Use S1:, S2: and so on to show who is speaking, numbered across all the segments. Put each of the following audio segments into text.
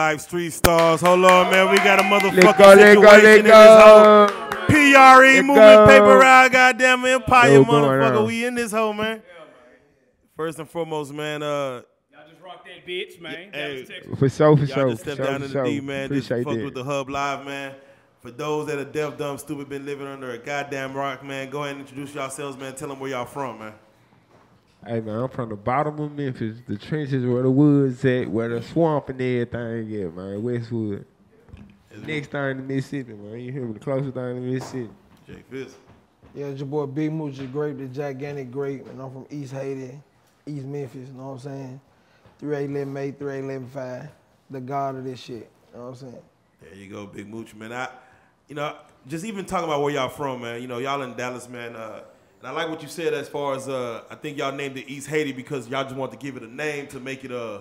S1: Life Street Stars. Hold on, man. We got a
S2: Let
S1: motherfucking
S2: go, let
S1: situation
S2: go, let
S1: in this hoe.
S2: go.
S1: PRE
S2: Let
S1: moving
S2: go.
S1: paper route, goddamn empire,
S2: Yo,
S1: motherfucker.
S2: on?
S1: We in this hoe, man. First and foremost, man. Uh,
S3: Y'all just rock that bitch, man.
S1: Hey.
S2: For sure, for
S1: y'all
S2: sure.
S1: just
S2: for
S1: step
S2: sure,
S1: down
S2: for
S1: in the. D, man. Just
S2: Appreciate
S1: fuck
S2: that.
S1: with the Hub Live, man. For those that are deaf, dumb, stupid, been living under a goddamn rock, man. Go ahead and introduce yourselves, man. Tell them where y'all from, man.
S2: Hey man, I'm from the bottom of Memphis, the trenches where the woods at, where the swamp and everything at, man. Westwood. Next thing to Mississippi, man. You hear me? The closest thing to Mississippi.
S1: Jay Fizz.
S4: Yeah, it's your boy Big Mooch, the grape, the gigantic grape, and I'm from East Haiti, East Memphis, you know what I'm saying? 3811 8, 3811 5, the god of this shit, you know what I'm saying?
S1: There you go, Big Mooch, man. I, you know, just even talking about where y'all from, man. You know, y'all in Dallas, man. Uh, and I like what you said as far as uh, I think y'all named it East Haiti because y'all just want to give it a name to make it uh,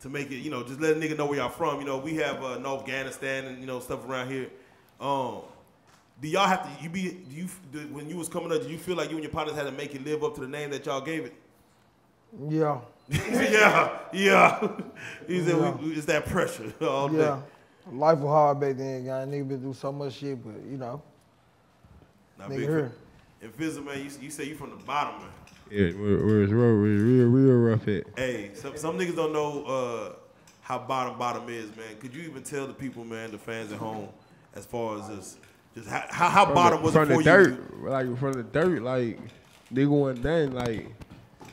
S1: to make it, you know, just let a nigga know where y'all from. You know, we have uh, North Afghanistan and you know stuff around here. Um, do y'all have to? You be? Do you do, when you was coming up? Do you feel like you and your partners had to make it live up to the name that y'all gave it?
S4: Yeah,
S1: yeah, yeah. He said
S4: Yeah.
S1: we, it's that pressure all day.
S4: yeah. Life was hard back then, guy. Nigga been through so much shit, but you know,
S1: Now,
S4: Nigga
S1: Big
S4: here.
S1: And Fizzle, man, you, you say you from the bottom, man.
S2: Yeah, where, where's real, real, real rough at?
S1: Hey, some, some niggas don't know uh, how bottom bottom is, man. Could you even tell the people, man, the fans at home, as far as just, just how, how, how bottom
S2: the,
S1: was it
S2: from
S1: for
S2: the
S1: you?
S2: dirt, like from the dirt, like nigga wasn't done, like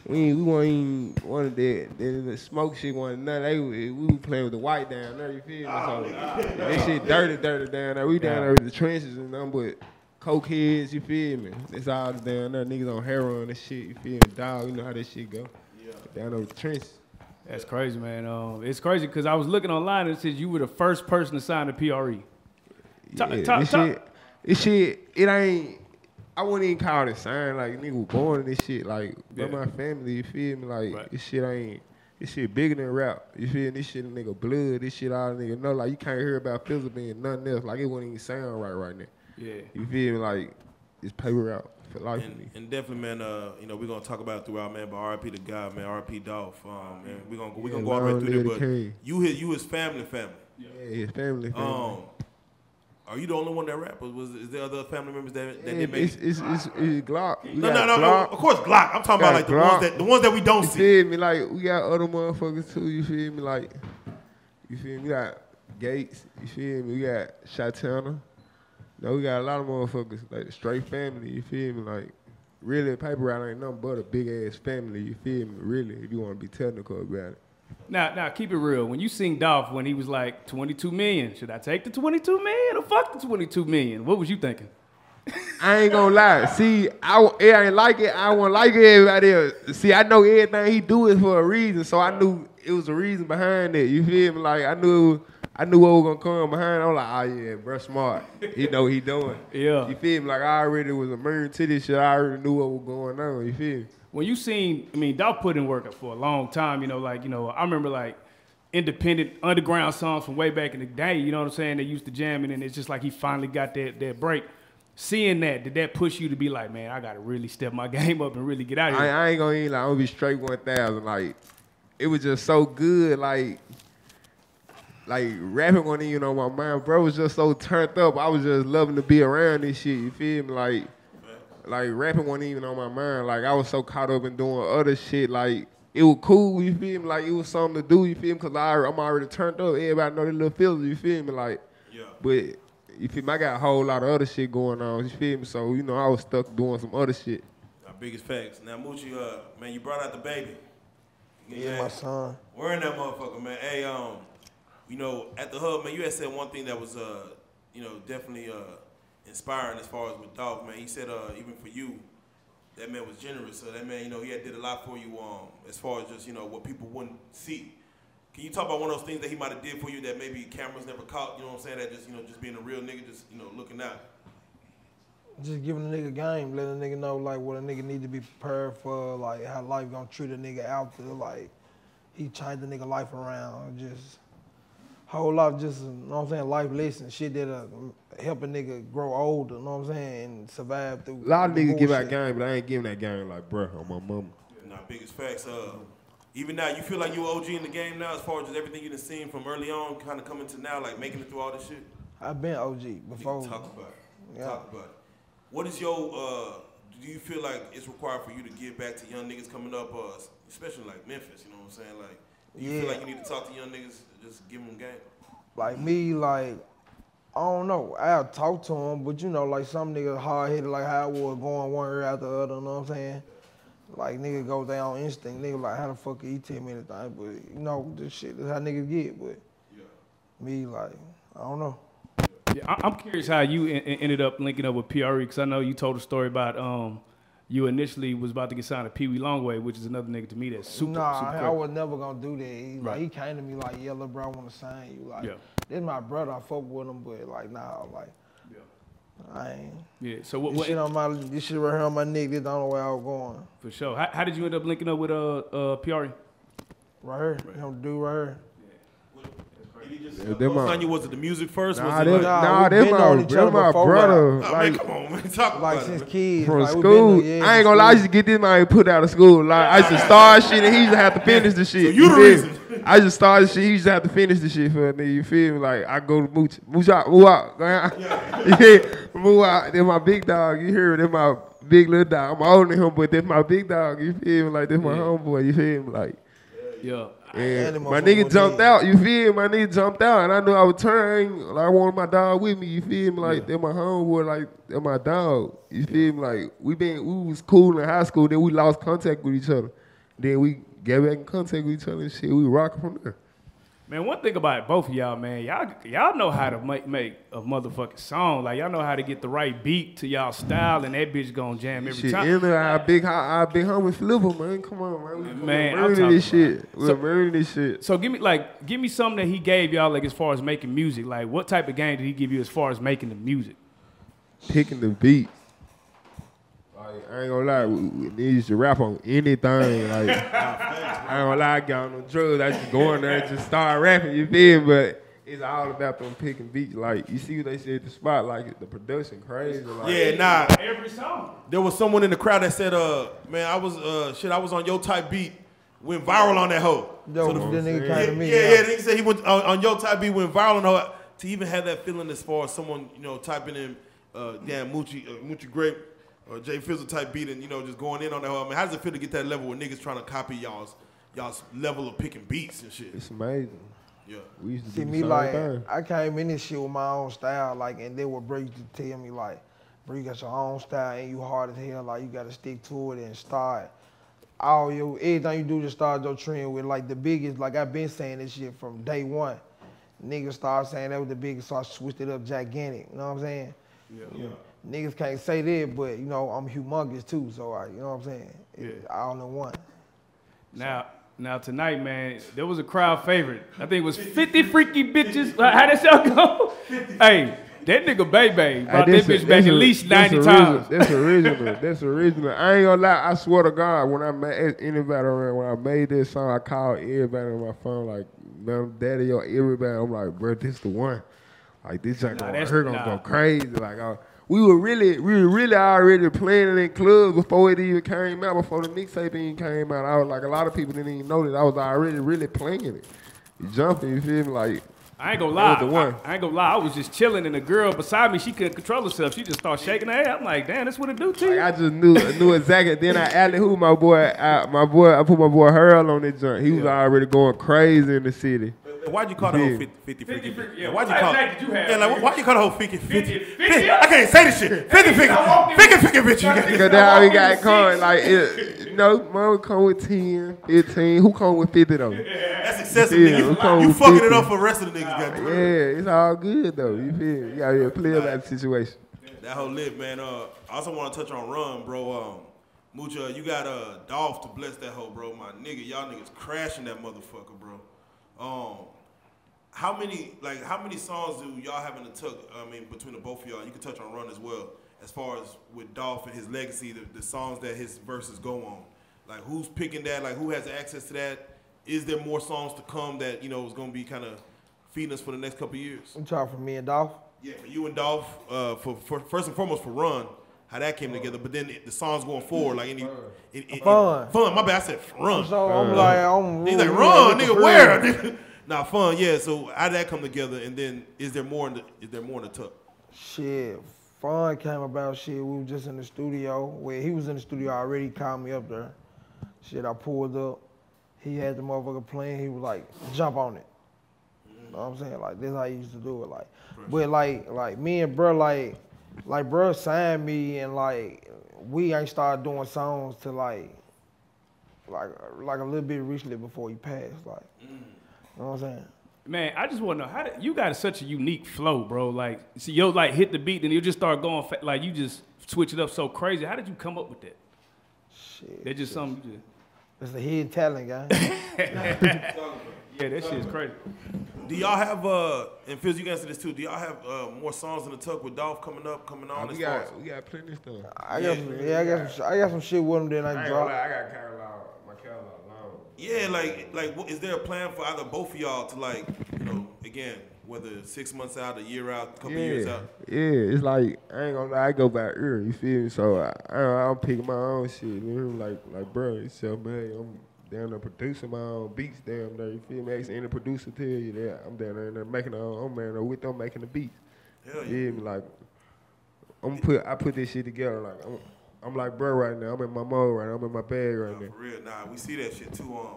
S2: we we weren't even one of that. The smoke shit wasn't nothing. They, we we were playing with the white down there. You feel me? So that shit dirty, dirty down there. We down there with the trenches and nothing but coke heads. You feel me? That's all that's down there. Niggas on heroin and shit. You feel me? Dog, you know how that shit go. Yeah. Down there with the trenches.
S3: That's crazy, man. Um, it's crazy because I was looking online and it says you were the first person to sign the PRE. Ta-
S2: Yeah,
S3: ta-
S2: this
S3: ta-
S2: shit, this shit, it ain't. I wouldn't even call it a sign. Like nigga was born in this shit. Like, but
S3: Yeah.
S2: my family, you feel me? Like
S3: Right.
S2: this shit ain't. This shit bigger than rap. You feel me? This shit nigga blood. This shit all nigga know. Like you can't hear about Fizzle being nothing else. Like it wouldn't even sound right right now.
S3: Yeah.
S2: You feel me? Like it's paper out for life.
S1: And, and definitely, man, uh, you know, we're gonna talk about it throughout, man. But RIP to God, man, RIP Dolph, um, man. We're gonna we
S2: Yeah,
S1: gonna go all
S2: long
S1: through there. But
S2: king.
S1: you his you his family, family.
S2: Yeah, his family. family.
S1: Um, are you the only one that rap? Or was is there other family members that that
S2: Yeah,
S1: did make
S2: it's,
S1: it?
S2: it's, it's, it's Glock. We
S1: No, no, no, no. Of course, Glock. I'm talking about like the
S2: Glock.
S1: ones that the ones that we don't
S2: You
S1: see.
S2: feel me? Like we got other motherfuckers too. You feel me? Like you feel me? We got Gates. You feel me? We got Shatana. No, we got a lot of motherfuckers like straight family. You feel me? Like really, paper route ain't nothing but a big ass family. You feel me? Really, if you want to be technical about it.
S3: Now, now, keep it real. When you seen Dolph when he was like 22 million, should I take the 22 million or fuck the 22 million? What was you thinking?
S2: I ain't gonna lie. See, I it ain't like it. I won't like everybody else. See, I know everything he do is for a reason, so I knew it was a reason behind it. You feel me? Like I knew, it was- I knew what was gonna come behind. I'm like, oh yeah, bro, smart. He know what he doing.
S3: Yeah.
S2: You feel me? Like I already was immune to this shit. I already knew what was going on. You feel me?
S3: When you seen, I mean, Dolph put in work for a long time. You know, like you know, I remember like independent underground songs from way back in the day. You know what I'm saying? They used to jam it, and it's just like he finally got that that break. Seeing that, did that push you to be like, man, I gotta really step my game up and really get out of
S2: I,
S3: here?
S2: I ain't gonna eat like I'm gonna be straight one thousand. Like it was just so good. Like like rapping wasn't even on my mind. Bro was just so turned up. I was just loving to be around this shit. You feel me? Like like rapping wasn't even on my mind. Like I was so caught up in doing other shit. Like it was cool. You feel me? Like it was something to do. You feel me? Cause I, I'm already turned up. Everybody know the little feelings. You feel me? Like
S1: Yeah.
S2: but. You feel me? I got a whole lot of other shit going on. You feel me? So you know, I was stuck doing some other shit.
S1: Our biggest facts. Now, Moochie, uh, man, you brought out the baby.
S4: yeah, my son.
S1: We're in that motherfucker, man. Hey, um, you know, at the hub, man, you had said one thing that was, uh, you know, definitely uh, inspiring as far as with Dolph, man. He said, uh, even for you, that man was generous. So that man, you know, he had did a lot for you, um, as far as just, you know, what people wouldn't see. Can you talk about one of those things that he might have did for you that maybe cameras never caught? You know what I'm saying? That just, you know, just being a real nigga, just, you know, looking out.
S4: Just giving a nigga game, letting a nigga know like what a nigga need to be prepared for, like how life gonna treat a nigga out there, like he changed the nigga life around. Just whole lot of just you know what I'm saying, life lessons, shit that'll help a nigga grow older, you know what I'm saying, and survive through.
S2: A lot of niggas give out
S4: bullshit.
S2: game, but I ain't giving that game like, bruh, on my mama.
S1: And our biggest facts, uh, Even now, you feel like you OG in the game now, as far as just everything you done seen from early on, kind of coming to now, like making it through all this shit.
S4: I've been OG before.
S1: talk about it.
S4: Yeah.
S1: Talk about it. What is your? Uh, do you feel like it's required for you to give back to young niggas coming up, uh, especially like Memphis? You know what I'm saying? Like, do you feel
S4: Yeah.
S1: like you need to talk to young niggas, just give them game?
S4: Like me, like I don't know. I'll talk to him, but you know, like some niggas hard headed, like how I was going one ear after the other. You know what I'm saying? Like nigga go their own instinct. Nigga like how the fuck he tell me anything? But you know, this shit is how niggas get. But
S1: Yeah.
S4: me, like I don't know.
S3: Yeah, I- I'm curious how you en- en- ended up linking up with PRE because I know you told a story about um, you initially was about to get signed to Pee Wee Longway, which is another nigga to me that's super,
S4: nah,
S3: super
S4: I, I was never gonna do that. He,
S3: Right.
S4: like he came to me like, yeah, little bro, I wanna sign you. Like
S3: Yeah.
S4: this my brother, I fuck with him, but like nah, like
S3: Yeah.
S4: I ain't.
S3: Yeah. So what?
S4: This
S3: what
S4: shit on my this shit right here on my neck. This the only way I was going.
S3: for sure. How, how did you end up linking up with uh, uh, PRE?
S4: Right here, you know, dude right here.
S1: Did he just uh,
S2: them
S1: go
S2: are-
S1: you? Was it the music first?
S2: Nah,
S1: was
S2: them,
S1: it like,
S4: Nah,
S2: nah,
S4: we
S2: them my, them my
S4: before,
S2: brother.
S1: oh, man, come on, man, talk
S4: Like
S1: about
S4: since
S1: it. man.
S4: kids,
S2: from
S4: like,
S2: school.
S4: been, yeah,
S2: I ain't gonna lie, I
S4: school.
S2: used to get this man put out of school. Like I used to start shit and he used to have to finish the shit.
S1: you the reason.
S2: I just started shit. He used to have to finish the shit for me. You feel me? Like I go to mooch, mooch out, move out, go yeah, move out. Then my big dog. You hear me? Then my big little dog. I'm older than him, but that's my big dog. You feel me? Like that's my
S3: Yeah.
S2: homeboy. You feel me? Like.
S3: Yeah.
S2: And my nigga jumped out, you feel me? My nigga jumped out, and I knew I would turn. Like I wanted my dog with me, you feel me? Like they're my homeboy, like they're my dog. You feel me? Like we been, we was cool in high school, then we lost contact with each other. Then we get back in contact with each other and shit. We rocking from there.
S3: Man, one thing about both of y'all, man, y'all y'all know how to make make a motherfucking song. Like y'all know how to get the right beat to y'all style, and that bitch gonna jam every
S2: Shit,
S3: time.
S2: in there, our big, our big homie Flipper, man. Come on, man. We,
S3: Man,
S2: we're
S3: I'm
S2: this shit. We're burning this shit.
S3: So give me like give me something that he gave y'all like as far as making music. Like what type of game did he give you as far as making the music?
S2: picking the beat. Like, I ain't gonna lie, we, we they used to rap on anything. Like, I ain't gonna lie, I got on no drugs. I just go in there and just start rapping, you feel me? But it's all about them picking beats. Like, you see what they said at the spot, like, the production crazy. Like,
S1: Yeah, nah.
S3: Every song.
S1: There was someone in the crowd that said, "Uh, man, I was uh, shit. I was on your type beat, went viral on that hoe."
S4: Yo,
S1: So the-
S4: the nigga
S1: yeah,
S4: came to me.
S1: yeah, yeah. Nigga said he went on, on your type beat, went viral on her. To even have that feeling as far as someone you know typing in, uh, damn Moochie, uh, Moochie Grape, or Jay Fizzle type beat, and you know just going in on that hoe. I mean, how does it feel to get that level where niggas trying to copy y'all's y'all's level of picking beats and shit?
S2: It's amazing.
S1: Yeah.
S2: We used to
S4: See
S2: do
S4: me
S2: the same
S4: like
S2: thing.
S4: I came in this shit with my own style, like, and then what Bro used to tell me like, bro, you got your own style and you hard as hell, like you gotta stick to it and start. All your everything you do just start your trend with like the biggest, like I've been saying this shit from day one. Niggas start saying that was the biggest, so I switched it up gigantic. You know what I'm saying?
S1: Yeah.
S4: Niggas can't say that, but you know I'm humongous too, so I, you know what I'm saying? Yeah. It's all in one.
S3: Now now tonight, man, there was a crowd favorite. I think it was 50 freaky bitches. How did that song go? hey, that nigga Bay Bay brought
S2: Hey,
S3: that bitch
S2: a-
S3: back
S2: that's
S3: at
S2: a-
S3: least
S2: that's
S3: 90
S2: original.
S3: times.
S2: That's original. That's original. I ain't gonna lie. I swear to God, when I made anybody around, when I made this song, I called everybody on my phone like, "Man, daddy or everybody." I'm like, "Bro, this the one." Like this ain't
S3: Nah,
S2: gonna her gonna
S3: nah.
S2: go crazy. Like uh, we were really, we were really already playing it in clubs before it even came out. Before the mixtape even came out, I was like, a lot of people didn't even know that I was already really playing it. You jumping, you feel me? Like
S3: I ain't gonna lie.
S2: the one.
S3: I, I ain't gonna lie. I was just chilling, and the girl beside me, she couldn't control herself. She just started shaking her head. I'm like, damn, that's what it do to
S2: Like
S3: you.
S2: I just knew knew exactly. Then I alley who my boy, I, my boy, I put my boy Harold on that joint. He was already going crazy in the city.
S1: Why'd you call the whole 50 50
S3: 50
S1: freaky?
S3: freaky, yeah.
S1: Why'd you
S3: What
S1: call
S3: type did you have,
S1: Yeah, like
S3: man?
S1: why'd you call the whole 50 50?
S3: 50, 50?
S1: I can't say this shit. 50 50.
S3: I walked in
S1: 50
S3: with-
S1: 50 bitch. You got
S2: Cause that's how we got coming. Like, it, you know, mom come with 10, 15. Who come with 50 though? Yeah,
S1: That's excessive,
S2: Yeah, we
S1: nigga.
S2: call
S1: You, you
S2: him
S1: fucking it
S2: 50.
S1: up for the rest of the niggas, goddamn.
S2: it's all good though. You feel? me? You gotta play about the situation.
S1: That whole lit, man. Uh, I also want to touch on Run, bro. Um, Moochie, you got uh, Dolph to bless that hoe, bro. My nigga, y'all niggas crashing that motherfucker, bro. Um, how many, like, how many songs do y'all having to tuck? I mean, between the both of y'all, you can touch on Run as well. As far as with Dolph and his legacy, the, the songs that his verses go on, like, who's picking that? Like, who has access to that? Is there more songs to come that you know is gonna be kind of feeding us for the next couple years?
S4: I'm talking for me and Dolph.
S1: Yeah, for you and Dolph, uh, for, for first and foremost for Run, how that came together. But then the songs going forward, like any, it, it,
S4: Fun.
S1: fun. My bad, I said run.
S4: So I'm like, I'm
S1: He's like run, nigga. Where? Nah, fun. Yeah. So how did that come together? And then is there more in the is there more in the tuck?
S4: Shit, fun came about. Shit, we was just in the studio. Where he was in the studio already, called me up there. Shit, I pulled up. He had the motherfucker playing. He was like, jump on it. You know what I'm saying? Like this how he used to do it. Like, but like like me and bro like like bro signed me and like we ain't started doing songs to like like like a little bit recently before he passed. Like, mm. You know what I'm saying?
S3: Man, I just want to know how did, you got such a unique flow, bro. Like, see, you'll like hit the beat, and you just start going fa- like you just switch it up so crazy. How did you come up with that?
S4: Shit,
S3: That's just something. You
S4: it's the hidden talent, guy.
S3: just, yeah, that shit's crazy.
S1: Do y'all have uh and Fizz, you can answer this too. Do y'all have uh, more songs in the tuck with Dolph coming up, coming on?
S2: we
S1: as far as,
S2: got we got plenty of stuff.
S4: I got some, yeah, I got some, I got some shit with him Then I,
S2: I ain't
S4: dropped.
S2: lie, I got catalog, my catalog long.
S1: Yeah, like like is there a plan for either both of y'all to like you know again whether six months out, a year out, a couple years out?
S2: yeah, it's like I ain't gonna lie, I go by ear. You feel me? So I, I I'm picking my own shit. You know, like like bro, you self made. I'm down there producing my own beats. Damn there, you feel me? Ask any producer tell you that I'm down there, and they're making the I'm man there with them making the beats.
S1: Hell
S2: You
S1: yeah.
S2: feel me? Like I'm put I put this shit together. Like I'm I'm like bro right now. I'm in my mode right now. I'm in my bag right
S1: Nah,
S2: now.
S1: for real, nah, we see that shit too. Um,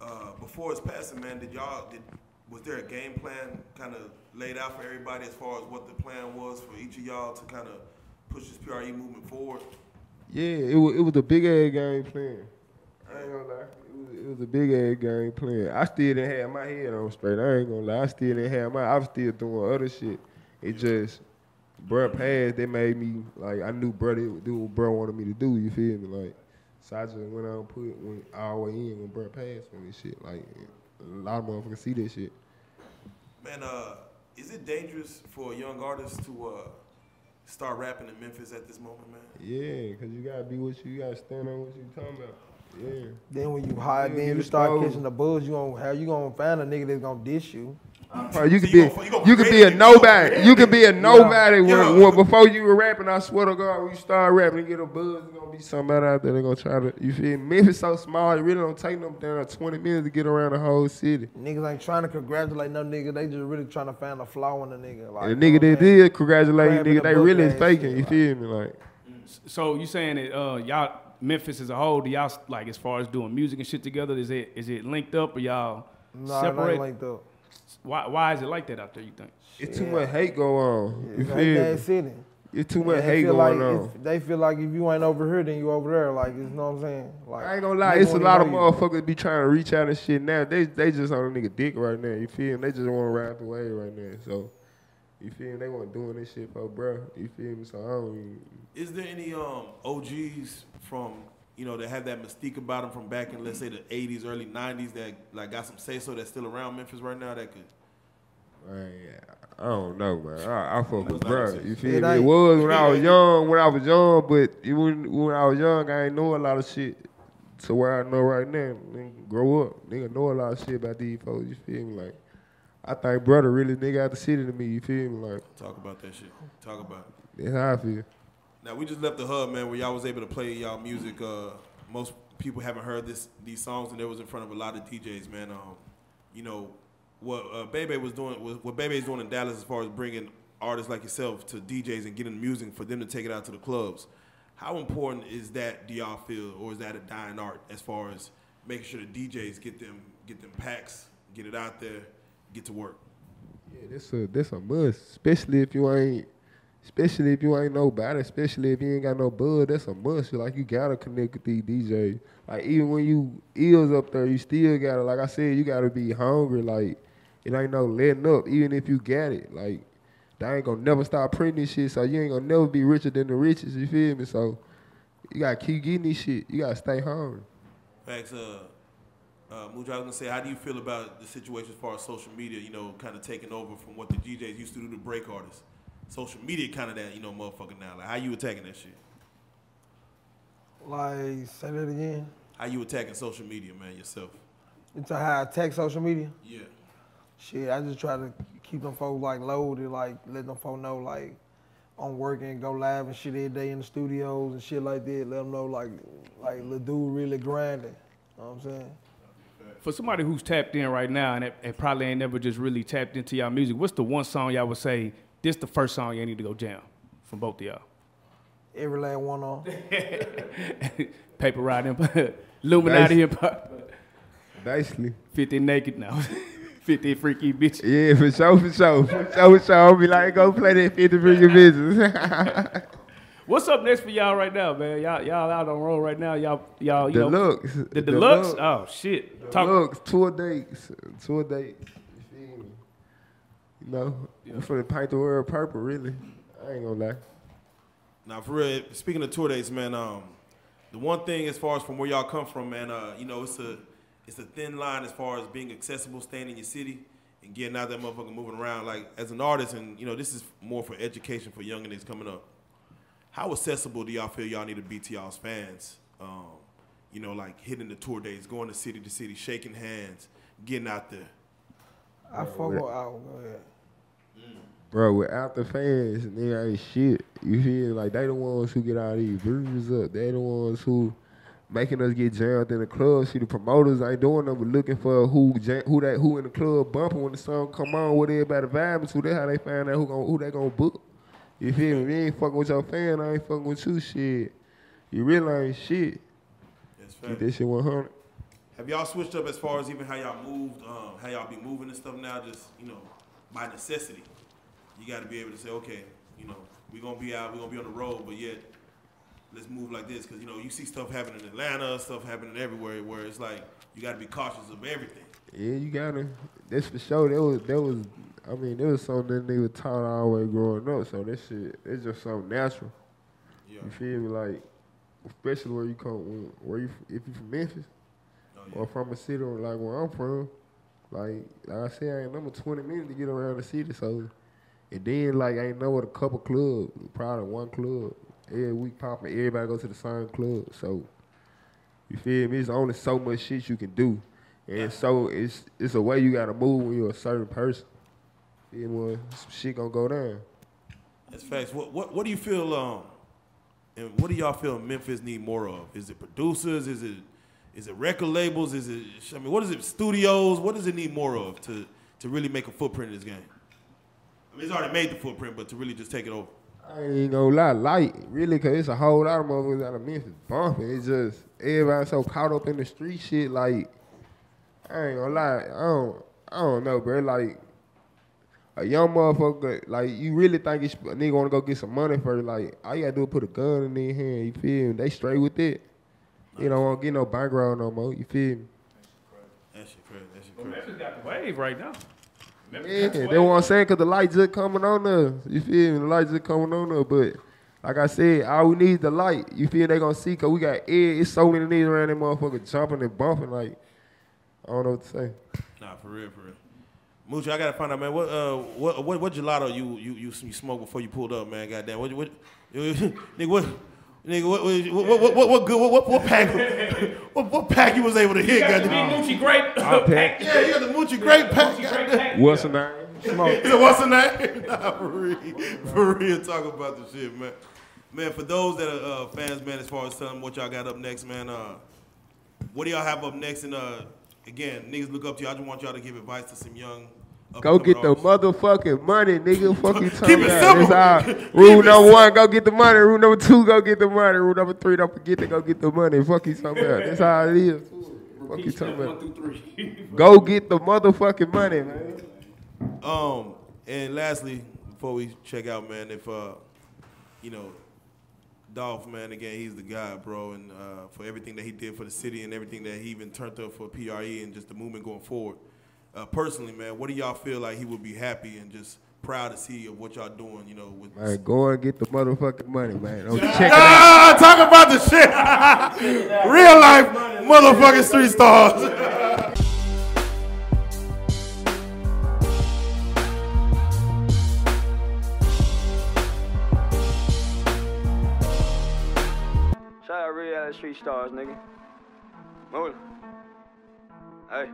S1: uh, before it's passing, man, did y'all did was there a game plan kind of laid out for everybody as far as what the plan was for each of y'all to kind of push this PRE movement forward?
S2: Yeah, it was it was a big ass game plan. I ain't gonna lie. It was, it was a big ass game plan. I still didn't have my head on straight. I ain't gonna lie. I still didn't have my. I was still doing other shit. It just, bruh passed. They made me like I knew bruh did do what bruh wanted me to do. You feel me? Like, so I just went out and put it went all the way in when bruh passed on this shit. Like, a lot of motherfuckers see this shit.
S1: Man, uh, is it dangerous for a young artist to uh, start rapping in Memphis at this moment, man?
S2: Yeah, cause you gotta be what you, you gotta stand on what you talking about. Yeah.
S4: Then when you hide,
S2: Yeah,
S4: then
S2: get
S4: you start
S2: exposed.
S4: catching the buzz. You gonna how you gonna find a nigga that's gonna diss you?
S2: Bro, you could
S1: you
S2: be
S1: gonna- you
S2: could be a nobody. You could be a nobody when,
S1: Yeah.
S2: when before you were rapping. I swear to God, when you start rapping and get a buzz, it's gonna be somebody out there that gonna try to. You feel me? Memphis so small, it really don't take them down to 20 minutes to get around the whole city.
S4: Niggas ain't trying to congratulate no nigga. They just really trying to find a flaw in the nigga. Like,
S2: the nigga
S4: you know
S2: that
S4: what
S2: did congratulate you, nigga, they really is faking.
S4: shit,
S2: You
S4: like-
S2: feel me? Like,
S3: So you saying that uh, y'all Memphis as a whole, do y'all like as far as doing music and shit together? Is it is it linked up or y'all
S4: Nah,
S3: separate?
S4: ain't like that.
S3: Why why is it like that out there? You think?
S2: it's too much hate go on. You
S4: It's
S2: feel
S4: hate
S2: me?
S4: ass city.
S2: It's too much
S4: They
S2: hate going
S4: like
S2: on.
S4: They feel like if you ain't over here, then you over there. Like you know what I'm saying? Like
S2: I ain't gonna lie, it's a lot of motherfuckers be trying to reach out and shit now. They they just on a nigga dick right now. You feel me? They just want to ride the wave right now. So you feel me? They want doing this shit for bro. You feel me? So I don't. Even,
S1: Is there any um, OGs from you know that have that mystique about them from back in let's say the '80s, early '90s that like got some say so that's still around Memphis right now that could
S2: man, I don't know, man. I, I fuck with
S1: That's
S2: bruh.
S1: 96.
S2: You
S4: It
S2: feel me? It was when I was young. When I was young, but even when I was young, I ain't know a lot of shit. To where I know right now, nigga, grow up, nigga know a lot of shit about these folks. You feel me? Like, I think brother really nigga out the city to me. You feel me? Like,
S1: talk about that shit. Talk about it.
S2: that's how I feel.
S1: Now we just left the hub, man, where y'all was able to play y'all music. Uh, most people haven't heard this these songs, and it was in front of a lot of DJs, man. Um, you know what uh, Bebe was doing, what, what Bebe is doing in Dallas, as far as bringing artists like yourself to DJs and getting music for them to take it out to the clubs. How important is that? Do y'all feel, or is that a dying art as far as making sure the DJs get them get them packs, get it out there, get to work?
S2: Yeah, this a this a must, especially if you ain't, especially if you ain't no nobody, especially if you ain't got no bud. That's a must. Like you gotta connect with these DJs. Like even when you ears up there, you still gotta, like I said, you gotta be hungry. Like it ain't no letting up, even if you got it. Like they ain't gonna never stop printing this shit, so you ain't gonna never be richer than the richest. You feel me? So you gotta keep getting this shit. You gotta stay hungry.
S1: Facts. Uh, uh, I was gonna say, how do you feel about the situation as far as social media? You know, kind of taking over from what the DJs used to do to break artists. Social media, kind of that, you know, motherfucker now. Like, how you attacking that shit?
S4: Like say that again.
S1: How you attacking social media, man, yourself?
S4: It's a high tech social media.
S1: Yeah.
S4: Shit, I just try to keep them folks like loaded, like let them folks know like I'm working, go live and shit every day in the studios and shit like that. Let them know like like the Dude really grinding. You know what I'm saying?
S3: For somebody who's tapped in right now and, and probably ain't never just really tapped into y'all music, what's the one song y'all would say this the first song y'all need to go jam from both of y'all?
S4: Every last one on.
S3: Paper Route Empire, Illuminati Empire,
S2: Basically.
S3: 50 Naked now, 50 Freaky bitches.
S2: Yeah, for sure, for sure. For sure, for sure. I'll be like, go play that 50 for your business.
S3: What's up next for y'all right now, man? Y'all y'all out on roll right now. Y'all y'all you know the
S2: Deluxe.
S3: the deluxe. Oh shit! Talk.
S2: Deluxe, tour dates. Tour dates. You feel me? You finna paint the world purple, really. I ain't gonna lie.
S1: Now, for real, speaking of tour dates, man, um, the one thing as far as from where y'all come from, man, uh, you know, it's a it's a thin line as far as being accessible, staying in your city, and getting out that motherfucker moving around. Like as an artist, and you know, this is more for education for young niggas coming up. How accessible do y'all feel y'all need to be to y'all's fans? Um, you know, like hitting the tour dates, going to city to city, shaking hands, getting out there.
S4: I fuck with ahead.
S2: Bro, without the fans, nigga ain't shit. You feel like they the ones who get all these views up. They the ones who making us get jammed in the club. See, the promoters ain't doing nothing but looking for who jam, who that who in the club bumping when the song come on. What everybody vibing to. That's how they find out who gon' who they gonna book. You feel me? You ain't fucking with your fan, I ain't fucking with you. Shit, you really ain't shit.
S1: That's
S2: Keep
S1: fact.
S2: that shit 100.
S1: Have y'all switched up as far as even how y'all moved, um, how y'all be moving and stuff now? Just you know, by necessity, you got to be able to say, okay, you know, we're gonna be out, we're gonna be on the road, but yet let's move like this because you know you see stuff happening in Atlanta, stuff happening everywhere, where it's like you got to be cautious of everything.
S2: Yeah, you gotta. That's for sure. That was that was. I mean, there was something that nigga taught all the way growing up. So that shit, it's just something natural.
S1: Yeah.
S2: You feel me? Like, especially where you come, where you if you from Memphis
S1: Oh, yeah.
S2: or from a city like where I'm from. Like, like I said, I ain't number 20 minutes to get around the city. So, and then like I ain't know what a couple clubs, probably one club every week popping. Everybody go to the same club. So, you feel me? It's only so much shit you can do. And so it's it's a way you gotta move when you're a certain person. Feel me? Some shit gonna go down.
S1: That's facts. What what what do you feel? Um, and what do y'all feel Memphis need more of? Is it producers? Is it is it record labels? Is it I mean, what is it? Studios? What does it need more of to to really make a footprint in this game? I mean, it's already made the footprint, but to really just take it over.
S2: I ain't gonna lie, light, really, cause it's a whole lot of motherfuckers out of Memphis bumping. It's just everybody so caught up in the street shit. Like, I ain't gonna lie, I don't, I don't know, bro. Like, a young motherfucker, like, you really think it's, a nigga wanna go get some money first? Like, all you gotta do is put a gun in their hand. You feel me? They straight with it. You don't wanna get no background no more. You feel me?
S1: That shit crazy. That shit
S3: Well,
S1: crazy.
S3: Memphis got the wave right now. Memphis
S2: Yeah,
S3: got the
S2: that's
S3: wave.
S2: what I'm cause the light just coming on there. You feel me? The light just coming on there, but like I said, all we need is the light. You feel they gonna see, cause we got air. It's so many niggas around that motherfucker jumping and bumping. Like, I don't know what to say.
S1: Nah, for real, for real. Mooch, I gotta find out, man. What uh, what what, what gelato you you you you smoked before you pulled up, man? Goddamn, what what, nigga, what? Nigga, what, what, what, what, what, good, what, what, what pack, what, what pack you was able to hit,
S3: You got the
S1: goddamn?
S3: Moochie Grape
S2: I'll
S3: pack.
S1: Yeah, you got the Moochie Grape pack.
S3: Grape
S1: goddamn.
S3: pack.
S2: What's the name?
S1: He said, what's the name? nah, for real, for real, talk about the shit, man. Man, for those that are uh, fans, man, as far as telling what y'all got up next, man, uh, what do y'all have up next? And uh, again, niggas look up to you. I just want y'all to give advice to some young.
S2: Go get the motherfucking money, nigga. Fuck you talking
S1: it
S2: about.
S1: simple.
S2: That's
S1: Keep
S2: all. Rule number one, go get the money. Rule number two, go get the money. Rule number three, don't forget to go get the money. Fuck you talking about. That's how it is. Fuck you talking about. Go get the motherfucking money, man.
S1: Um, and lastly, before we check out, man, if uh, you know, Dolph, man, again, he's the guy, bro, and uh, for everything that he did for the city and everything that he even turned up for PRE and just the movement going forward. Uh, personally, man, what do y'all feel like he would be happy and just proud to see of what y'all doing? You know, with
S2: Man, go and get the motherfucking money, man. Don't check it out.
S1: ah, talk about the shit, real life motherfucking street stars.
S5: Shout out Real Street Stars, nigga. Move. Hey.